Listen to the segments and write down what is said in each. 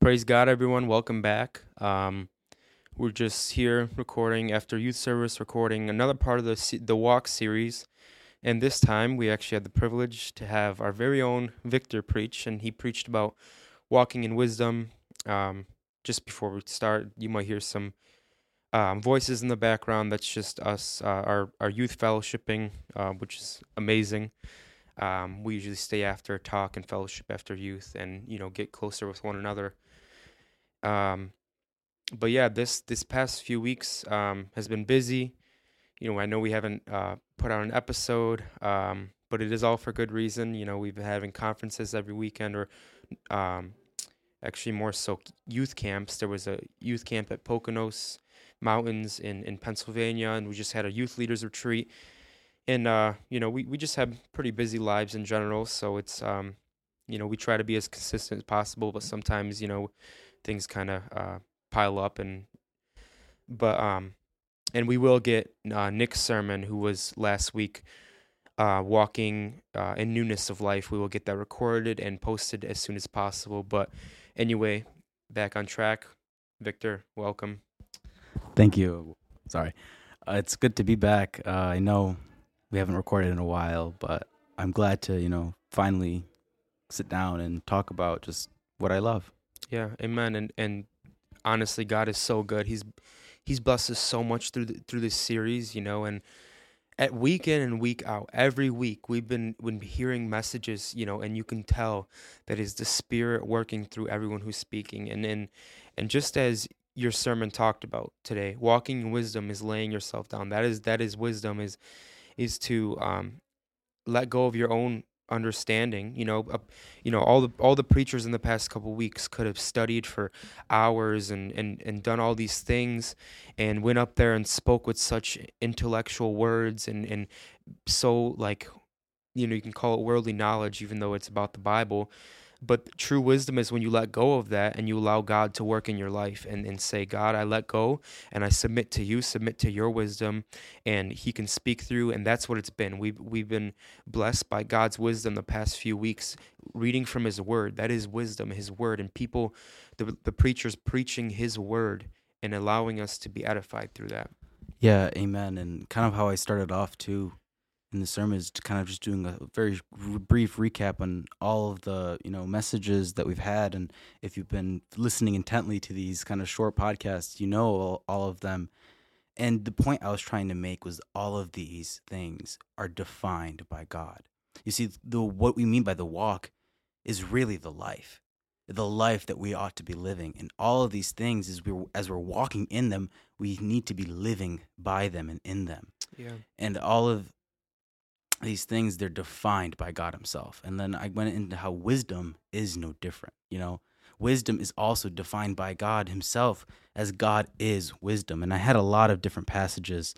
Praise God, everyone. Welcome back. Um, we're just here recording after youth service, recording another part of the the walk series. And this time, we actually had the privilege to have our very own Victor preach, and he preached about walking in wisdom. Um, just before we start, you might hear some um, voices in the background. That's just us, uh, our our youth fellowshipping, uh, which is amazing. Um, we usually stay after talk and fellowship after youth, and you know get closer with one another. Um, but yeah, this this past few weeks um, has been busy. You know, I know we haven't uh, put out an episode, um, but it is all for good reason. You know, we've been having conferences every weekend, or um, actually more so youth camps. There was a youth camp at Poconos Mountains in in Pennsylvania, and we just had a youth leaders retreat. And uh, you know, we we just have pretty busy lives in general, so it's um, you know, we try to be as consistent as possible, but sometimes you know things kind of uh, pile up and but um and we will get uh, Nick's sermon who was last week uh, walking uh, in newness of life we will get that recorded and posted as soon as possible but anyway back on track Victor welcome Thank you. Sorry. Uh, it's good to be back. Uh, I know we haven't recorded in a while, but I'm glad to, you know, finally sit down and talk about just what I love. Yeah amen and and honestly God is so good he's he's blessed us so much through the, through this series you know and at week in and week out, every week we've been been hearing messages, you know, and you can tell that is the spirit working through everyone who's speaking. And and and just as your sermon talked about today, walking in wisdom is laying yourself down. That is that is wisdom is is to um let go of your own understanding you know uh, you know all the all the preachers in the past couple weeks could have studied for hours and and and done all these things and went up there and spoke with such intellectual words and and so like you know you can call it worldly knowledge even though it's about the bible but true wisdom is when you let go of that and you allow god to work in your life and, and say god i let go and i submit to you submit to your wisdom and he can speak through. And that's what it's been. We've, we've been blessed by god's wisdom the past few weeks reading from his word. That is wisdom his word and people the, the preachers preaching his word and allowing us to be edified through that. Yeah, amen. And kind of how I started off too in the sermon is to kind of just doing a very r- brief recap on all of the, you know, messages that we've had. And if you've been listening intently to these kind of short podcasts, you know all, all of them. And the point I was trying to make was all of these things are defined by God. You see, the what we mean by the walk is really the life, the life that we ought to be living. And all of these things, as we're as we're walking in them, we need to be living by them and in them. yeah And all of these things, they're defined by God Himself. And then I went into how wisdom is no different. You know, wisdom is also defined by God Himself as God is wisdom. And I had a lot of different passages.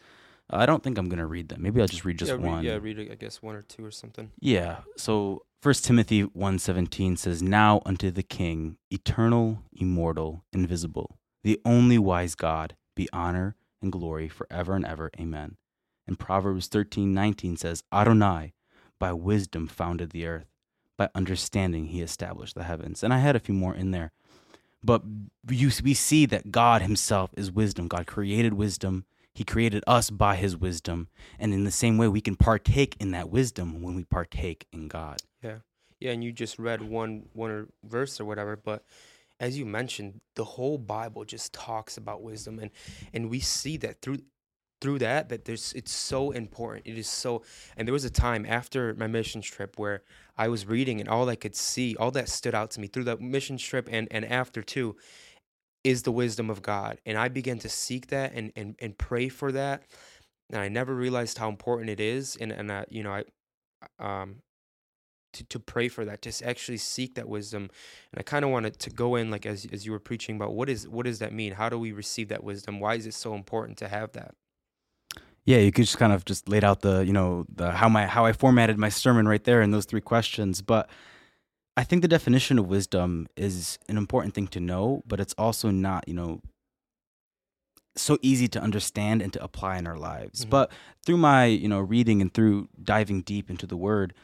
I don't think I'm going to read them. Maybe I'll just read just yeah, read- one. yeah read i guess one or two or something Yeah. So First Timothy 1:17 says, "Now unto the King, eternal, immortal, invisible, the only wise God, be honor and glory forever and ever. Amen." And Proverbs 13:19 says, "Adonai, by wisdom founded the earth, by understanding he established the heavens." And I had a few more in there. But you, we see that God himself is wisdom. God created wisdom. He created us by his wisdom. And in the same way, we can partake in that wisdom when we partake in God. Yeah, yeah, and you just read one one verse or whatever, but as you mentioned, the whole Bible just talks about wisdom, and and we see that through through that that there's it's so important. It is so, and there was a time after my missions trip where I was reading, and all I could see, all that stood out to me through the missions trip and and after too, is the wisdom of God, and I began to seek that and and and pray for that, and I never realized how important it is, and and I, you know I um to, to pray for that to actually seek that wisdom. And i kind of wanted to go in like as, as you were preaching about what is what does that mean? How do we receive that wisdom? Why is it so important to have that Yeah, you could just kind of just laid out the, you know, the how my how I formatted my sermon right there in those three questions. But I think the definition of wisdom is an important thing to know, but it's also not, you know, so easy to understand and to apply in our lives. Mhm. But through my, you know, reading and through diving deep into the word,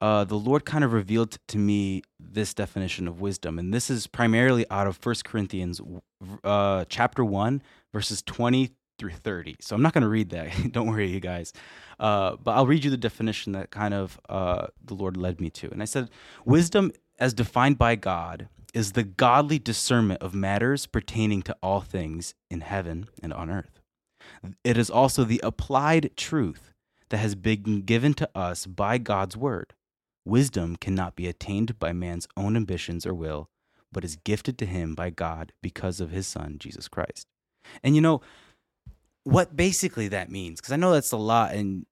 uh, the Lord kind of revealed to me this definition of wisdom, and this is primarily out of First Corinthians, uh, chapter one, verses twenty through thirty. So I'm not going to read that. Don't worry, you guys. Uh, but I'll read you the definition that kind of uh, the Lord led me to. And I said, wisdom, as defined by God, is the godly discernment of matters pertaining to all things in heaven and on earth. It is also the applied truth that has been given to us by God's word Wisdom cannot be attained by man's own ambitions or will, but is gifted to him by God because of his Son, Jesus Christ. And you know, what basically that means, because I know that's a lot, and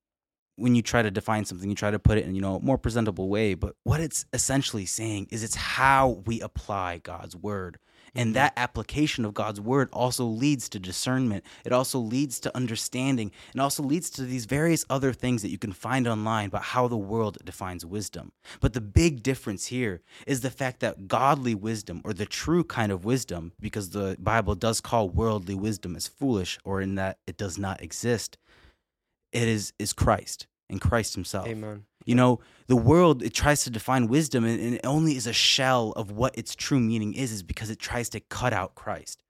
when you try to define something, you try to put it in, you know, a more presentable way. But what it's essentially saying is it's how we apply God's word and mm-hmm. that application of God's word also leads to discernment. It also leads to understanding and also leads to these various other things that you can find online about how the world defines wisdom. But the big difference here is the fact that godly wisdom or the true kind of wisdom, because the Bible does call worldly wisdom as foolish or in that it does not exist, it is is Christ and Christ himself. Amen. You know, the world it tries to define wisdom and, and, it only is a shell of what its true meaning is, is because it tries to cut out Christ.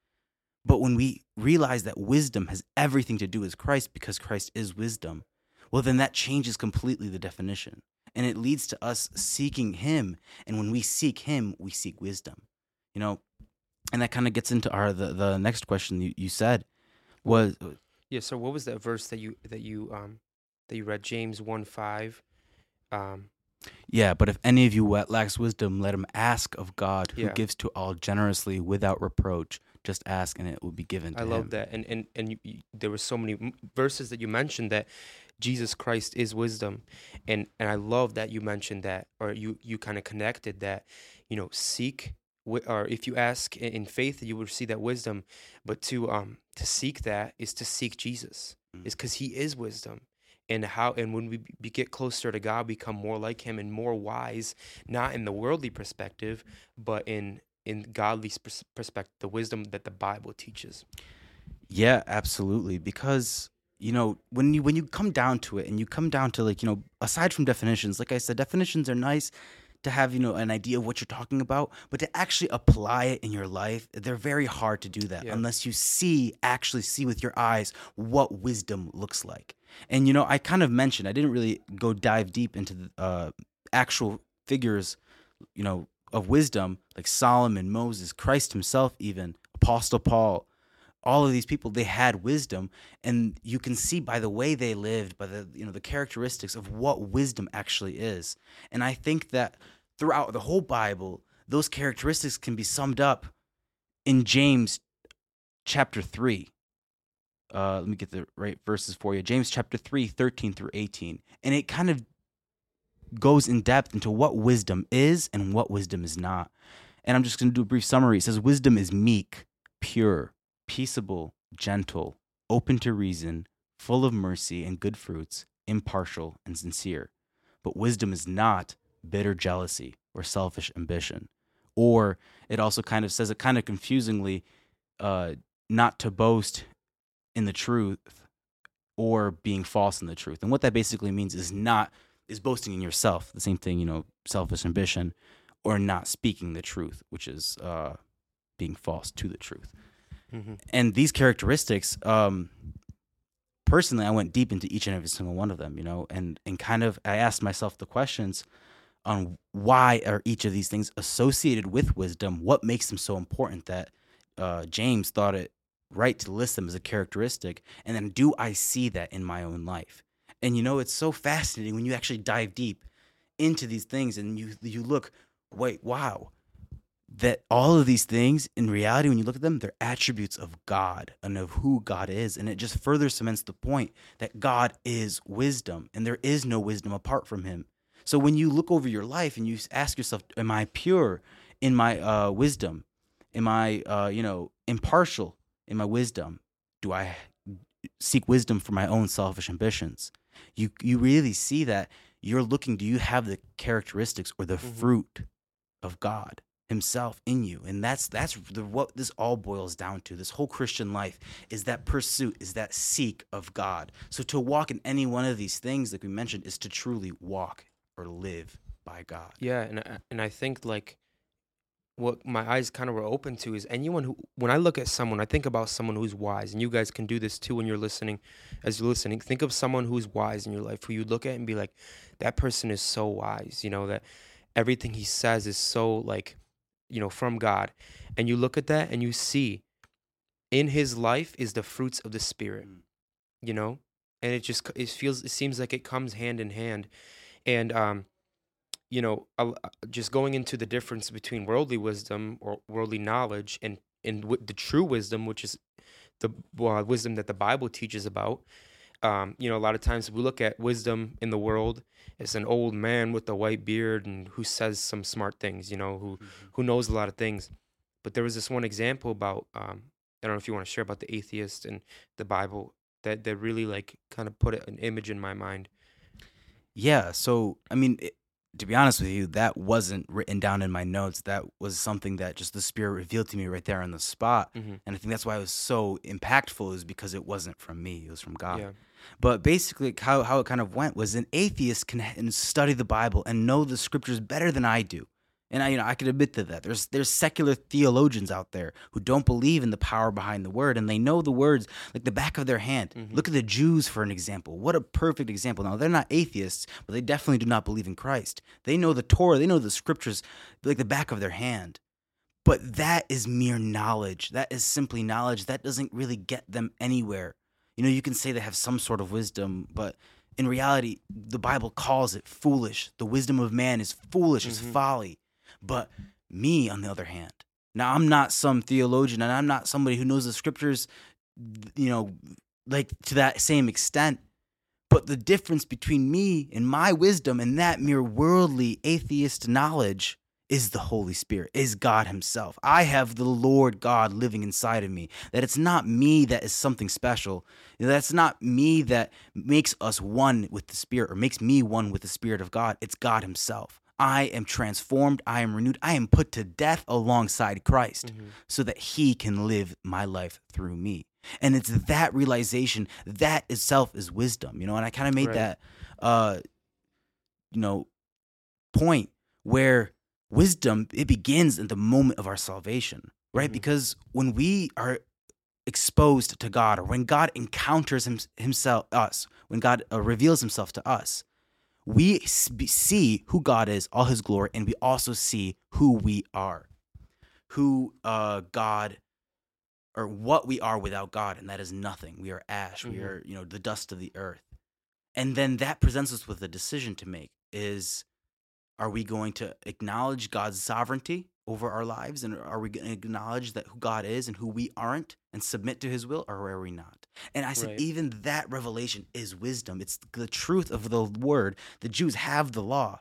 But when we realize that wisdom has everything to do with Christ because Christ is wisdom, well then that changes completely the definition. And it leads to us seeking him. And when we seek him, we seek wisdom. You know, and that kind of gets into our the, the next question you, you said was Yeah, so what was that verse that you that you um that you read James 1 5 um, yeah, but if any of you lacks wisdom, let him ask of God, who yeah. gives to all generously without reproach. Just ask, and it will be given. I love him. that, and and and you, you, there were so many verses that you mentioned that Jesus Christ is wisdom, and and I love that you mentioned that, or you you kind of connected that, you know, seek or if you ask in faith, you will receive that wisdom. But to um to seek that is to seek Jesus, mm. is because He is wisdom and how and when we get closer to God, become more like Him and more wise, not in the worldly perspective, but in in godly perspective, the wisdom that the Bible teaches. Yeah, absolutely. Because you know when you when you come down to it, and you come down to like you know aside from definitions, like I said, definitions are nice to have you know an idea of what you're talking about but to actually apply it in your life they're very hard to do that yeah. unless you see actually see with your eyes what wisdom looks like and you know i kind of mentioned i didn't really go dive deep into the uh, actual figures you know of wisdom like solomon moses christ himself even apostle paul all of these people they had wisdom and you can see by the way they lived by the you know the characteristics of what wisdom actually is. And i think that throughout the whole bible those characteristics can be summed up in james chapter 3 uh, let me get the right verses for you. James chapter 3 13 through 18 and it kind of goes in depth into what wisdom is and what wisdom is not. And i'm just going to do a brief summary. It says wisdom is meek pure peaceable, gentle, open to reason, full of mercy and good fruits, impartial and sincere. But wisdom is not bitter jealousy or selfish ambition. Or it also kind of says it kind of confusingly uh, not to boast in the truth or being false in the truth. And what that basically means is not is boasting in yourself. The same thing, you know, selfish ambition, or not speaking the truth, which is uh, being false to the truth. Mm-hmm. And these characteristics, um, personally, I went deep into each and every single one of them, you know, and and kind of I asked myself the questions on why are each of these things associated with wisdom? What makes them so important that uh, James thought it right to list them as a characteristic? And then do I see that in my own life? And you know, it's so fascinating when you actually dive deep into these things and you you look, wait, wow, that all of these things in reality when you look at them they're attributes of god and of who god is. And it just further cements the point that god is wisdom and there is no wisdom apart from him. So when you look over your life and you ask yourself am i pure in my uh, wisdom? Am i uh, you know impartial in my wisdom? Do i seek wisdom for my own selfish ambitions? You you really see that you're looking do you have the characteristics or the mm-hmm. fruit of god himself in you and that's that's the, what this all boils down to this whole christian life is that pursuit is that seek of god so to walk in any one of these things like we mentioned is to truly walk or live by God. Yeah, and I, and I think like what my eyes kind of were open to is anyone who when I look at someone, I think about someone who's wise, and you guys can do this too when you're listening. As you're listening, think of someone who's wise in your life, who you look at and be like, that person is so wise. You know that everything he says is so like, you know, from God, and you look at that and you see, in his life is the fruits of the spirit. Mm. You know, and it just it feels it seems like it comes hand in hand, and um you know, uh, just going into the difference between worldly wisdom or worldly knowledge and and the true wisdom, which is the uh, wisdom that the Bible teaches about. Um, you know, a lot of times we look at wisdom in the world as an old man with a white beard and who says some smart things. You know, who Mm-hmm. who knows a lot of things. But there was this one example about um, I don't know if you want to share about the atheist and the Bible that that really like kind of put an image in my mind. Yeah. So, I mean, it, to be honest with you, that wasn't written down in my notes. That was something that just the Spirit revealed to me right there on the spot. Mhm. And I think that's why it was so impactful, is because it wasn't from me, it was from God. Yeah. But basically, how, how it kind of went was an atheist can and study the Bible and know the scriptures better than I do. And I, you know, I could admit to that. There's there's secular theologians out there who don't believe in the power behind the word, and they know the words like the back of their hand. Mhm. Look at the Jews for an example. What a perfect example. Now they're not atheists, but they definitely do not believe in Christ. They know the Torah, they know the scriptures like the back of their hand. But that is mere knowledge. That is simply knowledge. That doesn't really get them anywhere. You know, you can say they have some sort of wisdom, but in reality, the Bible calls it foolish. The wisdom of man is foolish, it's Mhm. folly. But me, on the other hand, now I'm not some theologian and I'm not somebody who knows the scriptures, you know, like to that same extent. But the difference between me and my wisdom and that mere worldly atheist knowledge is the Holy Spirit, is God Himself. I have the Lord God living inside of me. That it's not me that is something special. That's not me that makes us one with the Spirit or makes me one with the Spirit of God. It's God Himself. I am transformed. I am renewed. I am put to death alongside Christ Mhm. so that He can live my life through me. And it's that realization that itself is wisdom, you know. And I kind of made Right. that, uh, you know, point where wisdom it begins in the moment of our salvation, right? Mhm. Because when we are exposed to God, or when God encounters him, Himself, us, when God uh, reveals Himself to us, we see who God is, all His glory, and we also see who we are, who uh, God or what we are without God, and that is nothing. We are ash. We Mhm. are, you know, the dust of the earth. And then that presents us with a decision to make: is are we going to acknowledge God's sovereignty over our lives, and are we going to acknowledge that who God is and who we aren't, and submit to His will, or are we not? And I said, Right. even that revelation is wisdom. It's the truth of the word. The Jews have the law.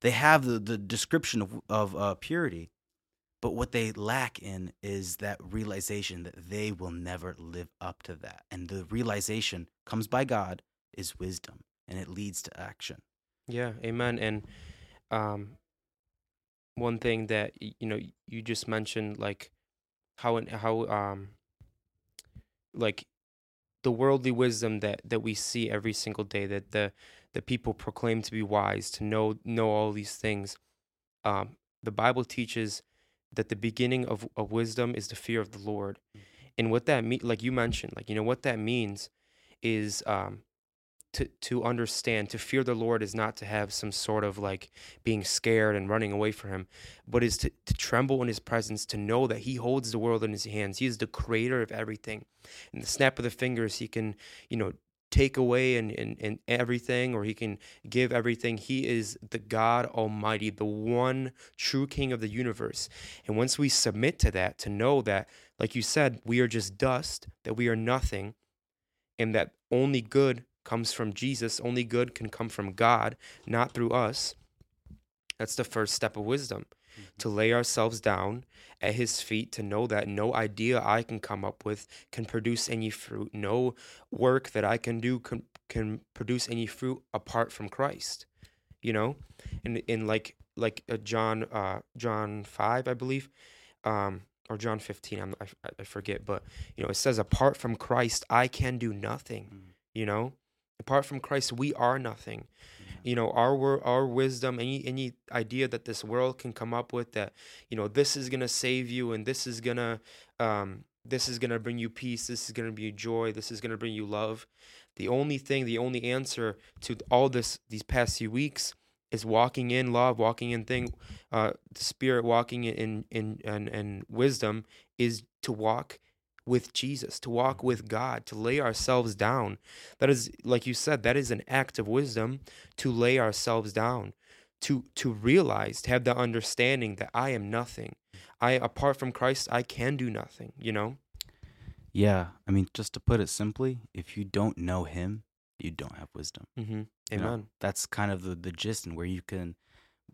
They have the, the description of, of uh, purity. But what they lack in is that realization that they will never live up to that. And the realization comes by God is wisdom and it leads to action. Yeah, amen. And um, one thing that you know you just mentioned, like how and how um, like the worldly wisdom that that we see every single day that the the people proclaim to be wise to know know all these things. Um, the Bible teaches that the beginning of, of wisdom is the fear of the Lord, and what that mean, like you mentioned, like you know what that means is um, to to understand to fear the Lord is not to have some sort of like being scared and running away from him, but is to, to tremble in his presence, to know that he holds the world in his hands. He is the creator of everything. In the snap of the fingers, he can, you know, take away and, and, and everything or he can give everything. He is the God Almighty, the one true king of the universe. And once we submit to that, to know that, like you said, we are just dust, that we are nothing, and that only good comes from Jesus, only good can come from God, not through us. That's the first step of wisdom to lay ourselves down at his feet to know that no idea I can come up with can produce any fruit. No work that I can do can, can produce any fruit apart from Christ. You know? And in like like uh, John uh John 5, I believe, um or John 15, I'm, I, I forget, but you know, it says apart from Christ I can do nothing, Mhm. you know? Apart from Christ we are nothing. you know our our wisdom any any idea that this world can come up with that you know this is gonna save you and this is gonna um this is gonna bring you peace this is gonna bring you joy this is gonna bring you love the only thing the only answer to all this these past few weeks is walking in love walking in thing uh the spirit walking in in in and wisdom is to walk with Jesus, to walk with God, to lay ourselves down. That is, like you said, that is an act of wisdom to lay ourselves down, to to realize, to have the understanding that I am nothing. I apart from Christ, I can do nothing. You know. Yeah, I mean, just to put it simply, if you don't know Him, you don't have wisdom. Mm-hmm. You know, Amen. that's kind of the, the gist and where you can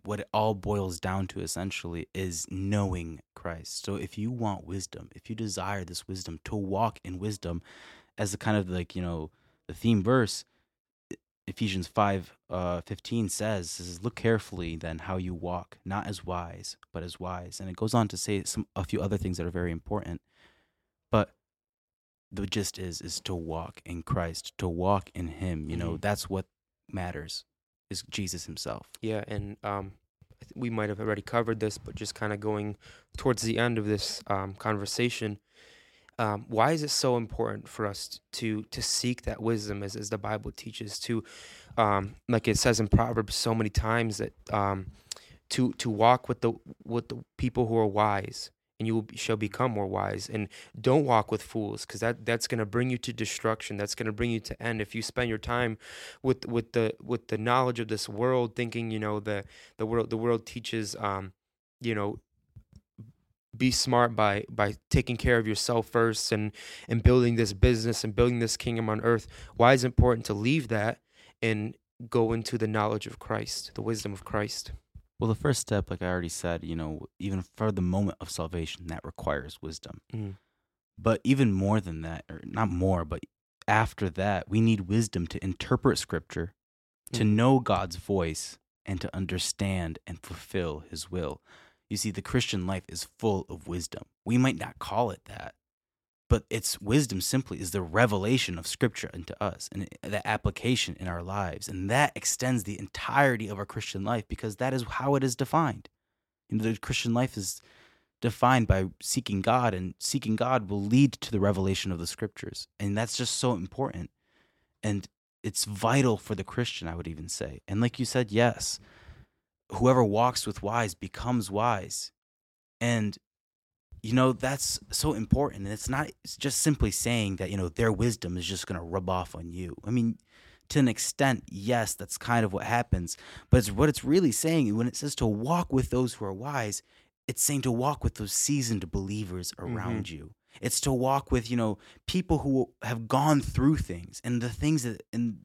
what it all boils down to essentially is knowing Christ. So if you want wisdom, if you desire this wisdom to walk in wisdom as the kind of like, you know, the theme verse Ephesians 5 uh 15 says says look carefully then how you walk not as wise but as wise and it goes on to say some a few other things that are very important but the gist is is to walk in Christ to walk in him you know Mhm. that's what matters is Jesus himself. Yeah, and um, we might have already covered this, but just kind of going towards the end of this um, conversation, um, why is it so important for us to to seek that wisdom, as as the Bible teaches, to um, like it says in Proverbs so many times that um, to to walk with the with the people who are wise, and you shall become more wise, and don't walk with fools, because that that's going to bring you to destruction. That's going to bring you to end. If you spend your time with with the with the knowledge of this world, thinking you know the the world the world teaches um, you know be smart by by taking care of yourself first and and building this business and building this kingdom on earth why is it important to leave that and go into the knowledge of christ the wisdom of christ well the first step like I already said you know even for the moment of salvation that requires wisdom Mm. But even more than that, or not more, but after that, we need wisdom to interpret scripture, to Mhm. know God's voice, and to understand and fulfill his will. You see, the Christian life is full of wisdom. We might not call it that, but it's wisdom simply is the revelation of scripture into us and the application in our lives. And that extends the entirety of our Christian life because that is how it is defined. You know, the Christian life is defined by seeking God, and seeking God will lead to the revelation of the scriptures. And that's just so important. And it's vital for the Christian, I would even say. And like you said, yes, whoever walks with wise becomes wise. And you know that's so important and it's not it's just simply saying that you know their wisdom is just going to rub off on you. I mean to an extent yes that's kind of what happens but it's what it's really saying when it says to walk with those who are wise it's saying to walk with those seasoned believers mm-hmm. around you. It's to walk with you know people who have gone through things and the things that and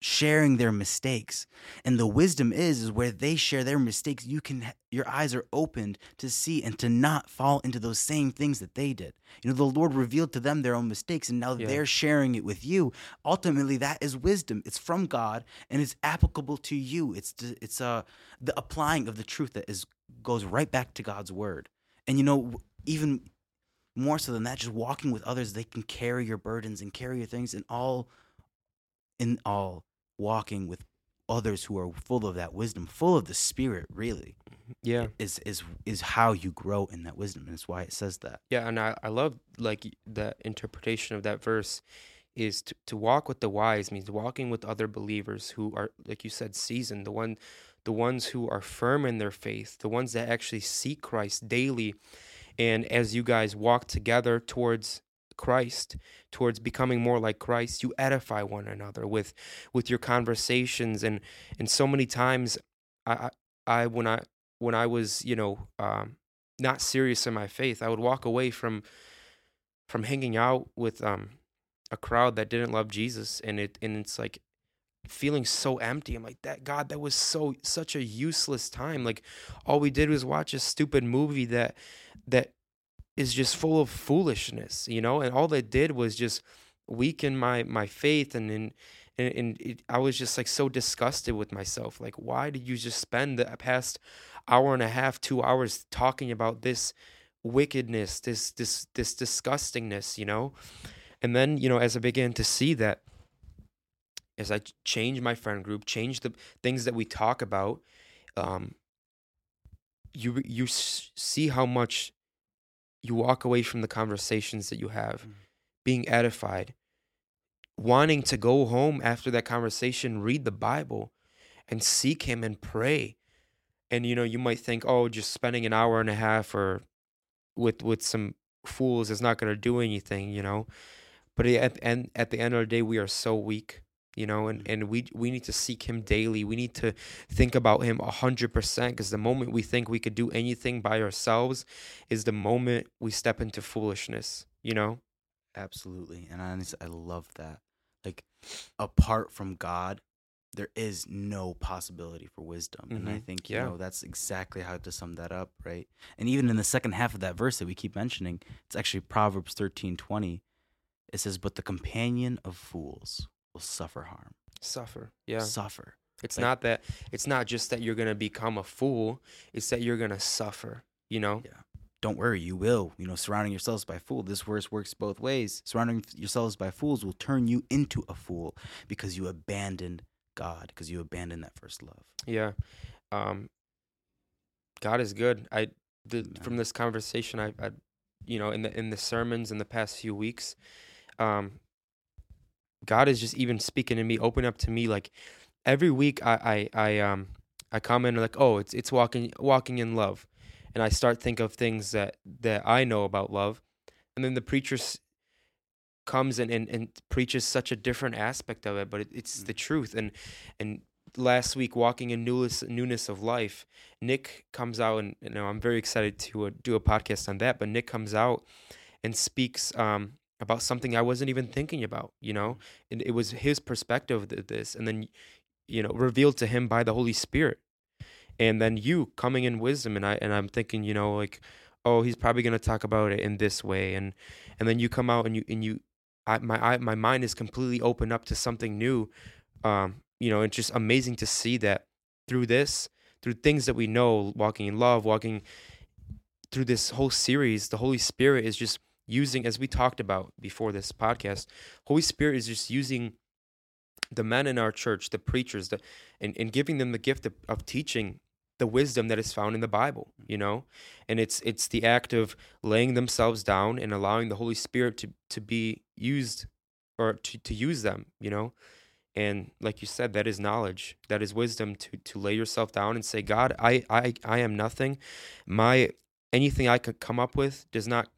sharing their mistakes. And the wisdom is is where they share their mistakes you can your eyes are opened to see and to not fall into those same things that they did. You know the lord revealed to them their own mistakes and now Yeah. they're sharing it with you. Ultimately that is wisdom. It's from god and it's applicable to you. It's the- it's uh the applying of the truth that is goes right back to god's word. And you know even more so than that just walking with others they can carry your burdens and carry your things and all in all walking with others who are full of that wisdom full of the spirit really yeah. is is is how you grow in that wisdom and it's why it says that. Yeah and i, I love like the interpretation of that verse is to, to walk with the wise means walking with other believers who are like you said seasoned the one the ones who are firm in their faith the ones that actually seek christ daily. And as you guys walk together towards christ towards becoming more like christ you edify one another with with your conversations. And and so many times i i when i when i was you know um not serious in my faith i would walk away from from hanging out with um a crowd that didn't love jesus. And it and it's like feeling so empty. I'm like that god that was so such a useless time. Like all we did was watch a stupid movie that that is just full of foolishness you know? And all that did was just weaken my my faith and and and, it, i was just like so disgusted with myself. Like why did you just spend the past hour and a half two hours talking about this wickedness this this this disgustingness you know? And then you know as i began to see that as I ch- change my friend group, change the things that we talk about, um, you you see how much you walk away from the conversations that you have, Mm. being edified, wanting to go home after that conversation, read the Bible, and seek Him and pray. And you know, you might think, oh, just spending an hour and a half or with with some fools is not going to do anything, you know. But at end at the end of the day, we are so weak, you know, and, Mhm. and we we need to seek Him daily. We need to think about Him a hundred percent, because the moment we think we could do anything by ourselves, is the moment we step into foolishness, you know. Absolutely. And honestly, I love that. Like, apart from God, there is no possibility for wisdom. And I Mhm. think, you Yeah. know, that's exactly how to sum that up, right? And even in the second half of that verse that we keep mentioning, it's actually Proverbs thirteen twenty. It says, But the companion of fools will suffer harm. Suffer, yeah. Suffer. It's like- not that. It's not just that you're gonna become a fool. It's that you're gonna suffer. You know. Yeah. Don't worry, you will. You know, surrounding yourselves by fools. This verse works both ways. Surrounding yourselves by fools will turn you into a fool because you abandoned God, because you abandoned that first love. Yeah. Um God is good. I the, from this conversation I, I you know in the in the sermons in the past few weeks um God is just even speaking to me, open up to me like every week I I, I um I come in like, "Oh, it's it's walking walking in love." And I start think of things that that I know about love. And then the preacher comes and, and, and preaches such a different aspect of it, but it, it's the truth. And and last week, walking in newness newness of life, Nick comes out and you know I'm very excited to uh, do a podcast on that. But Nick comes out and speaks um, about something I wasn't even thinking about. You know, and it was his perspective of this, and then you know revealed to him by the Holy Spirit. And then you coming in wisdom, and I and I'm thinking, you know, like, oh, he's probably gonna talk about it in this way, and and then you come out and you and you, I, my I, my mind is completely opened up to something new. Um, you know, it's just amazing to see that through this, through things that we know, walking in love, walking through this whole series, the Holy Spirit is just using, as we talked about before this podcast, Holy Spirit is just using the men in our church, the preachers, the and, and giving them the gift of, of teaching the wisdom that is found in the Bible, you know? And it's it's the act of laying themselves down and allowing the Holy Spirit to to be used or to, to use them, you know? And like you said, that is knowledge. That is wisdom to to lay yourself down and say, God, I I, I am nothing. My anything I could come up with does not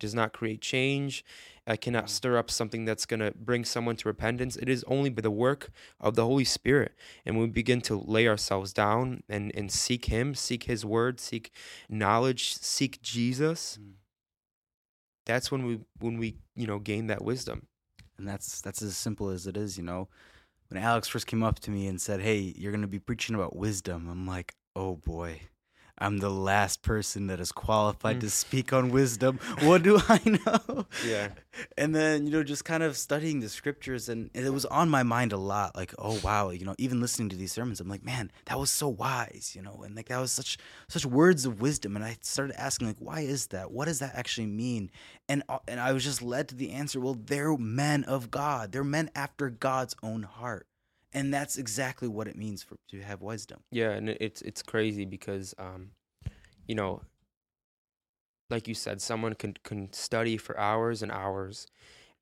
does not create change. I cannot Mm. stir up something that's going to bring someone to repentance. It is only by the work of the Holy Spirit. And we begin to lay ourselves down and, and seek Him, seek His word, seek knowledge, seek Jesus, Mm. that's when we when we, you know, gain that wisdom. And that's that's as simple as it is, you know. When Alex first came up to me and said, "Hey, you're going to be preaching about wisdom." I'm like, "Oh boy. I'm the last person that is qualified Mm. to speak on wisdom. What do I know?" Yeah. And then, you know, just kind of studying the scriptures and it was on my mind a lot like, "Oh wow, you know, even listening to these sermons, I'm like, "Man, that was so wise," you know, and like that was such such words of wisdom and I started asking like, "Why is that? What does that actually mean?" and uh, and I was just led to the answer. Well, they're men of God. They're men after God's own heart, and that's exactly what it means for to have wisdom. Yeah, and it's it's crazy because um, you know, like you said, someone can can study for hours and hours,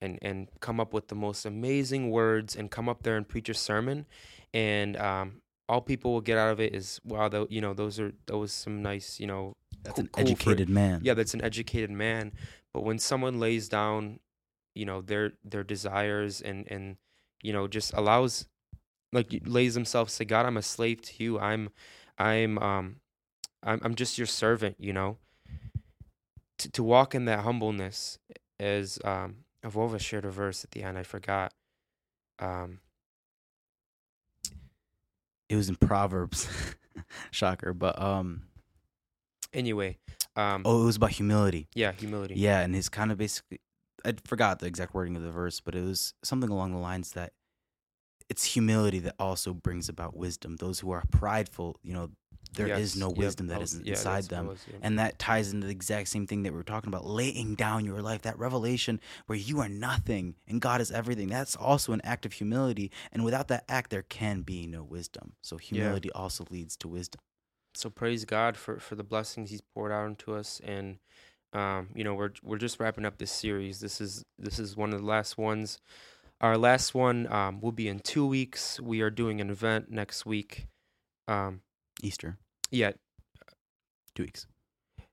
and and come up with the most amazing words and come up there and preach a sermon, and um, all people will get out of it is wow, tho- you know, those are those some nice, you know, That's Cool- an cool educated man. yeah, that's an educated man. But when someone lays down, you know, their their desires and and you know just allows, like lays himself say, God, I'm a slave to you. I'm, I'm um, I'm I'm just your servant. You know. To to walk in that humbleness, as um, Avova shared a verse at the end. I forgot. Um, It was in Proverbs. Shocker, but um, anyway, um, oh, it was about humility. yeah, humility. Yeah, and his kind of basically, I forgot the exact wording of the verse, but it was something along the lines that it's humility that also brings about wisdom. Those who are prideful, you know, there is Yes, no wisdom that I is yeah, inside that's what I them. was, yeah. And that ties into the exact same thing that we were talking about laying down your life, that revelation where you are nothing and God is everything. That's also an act of humility. And without that act, there can be no wisdom. So humility also leads to wisdom. so praise God for for the blessings He's poured out into us, and um, you know we're we're just wrapping up this series. This is this is one of the last ones. Our last one um, will be in two weeks. We are doing an event next week. Um, Easter, yeah, two weeks.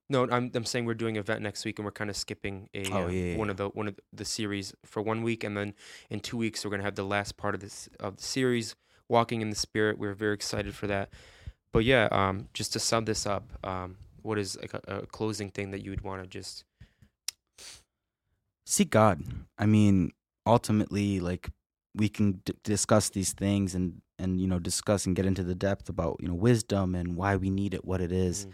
no, I'm I'm saying we're doing an event next week, and we're kind of skipping a Oh, uh, yeah, yeah, one yeah. of the one of the series for one week, and then in two weeks we're gonna have the last part of this of the series, walking in the Spirit. We're very excited for that. But yeah, um, just to sum this up, um, what is like a, a closing thing that you would want to just Seek God. I mean, ultimately, like we can d- discuss these things and and you know discuss and get into the depth about you know wisdom and why we need it, what it is. Mm.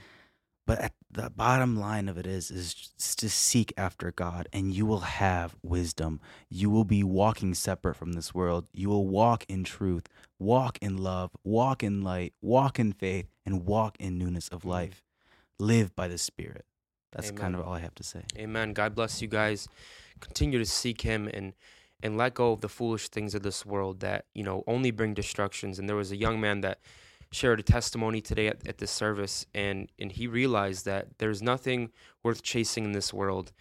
But at the bottom line of it is is to seek after God and you will have wisdom. You will be walking separate from this world. You will walk in truth, walk in love, walk in light, walk in faith and walk in newness of Mhm. life. Live by the spirit. That's kind of all I have to say. Amen. God bless you guys. Continue to seek Him and and let go of the foolish things of this world that you know only bring destructions. And there was a young man that shared a testimony today at, at this service, and and he realized that there's nothing worth chasing in this world.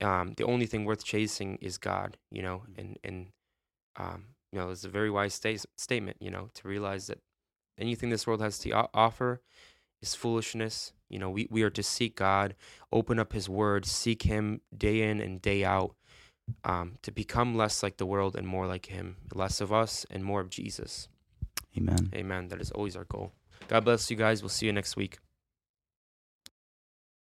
Um, the only thing worth chasing is God. You know, and and um, you know, it's a very wise sta- statement. You know, to realize that anything this world has to o- offer is foolishness. You know, we, we are to seek God, open up His Word, seek Him day in and day out, um, to become less like the world and more like Him, less of us and more of Jesus. Amen. Amen. That is always our goal. God bless you guys. We'll see you next week.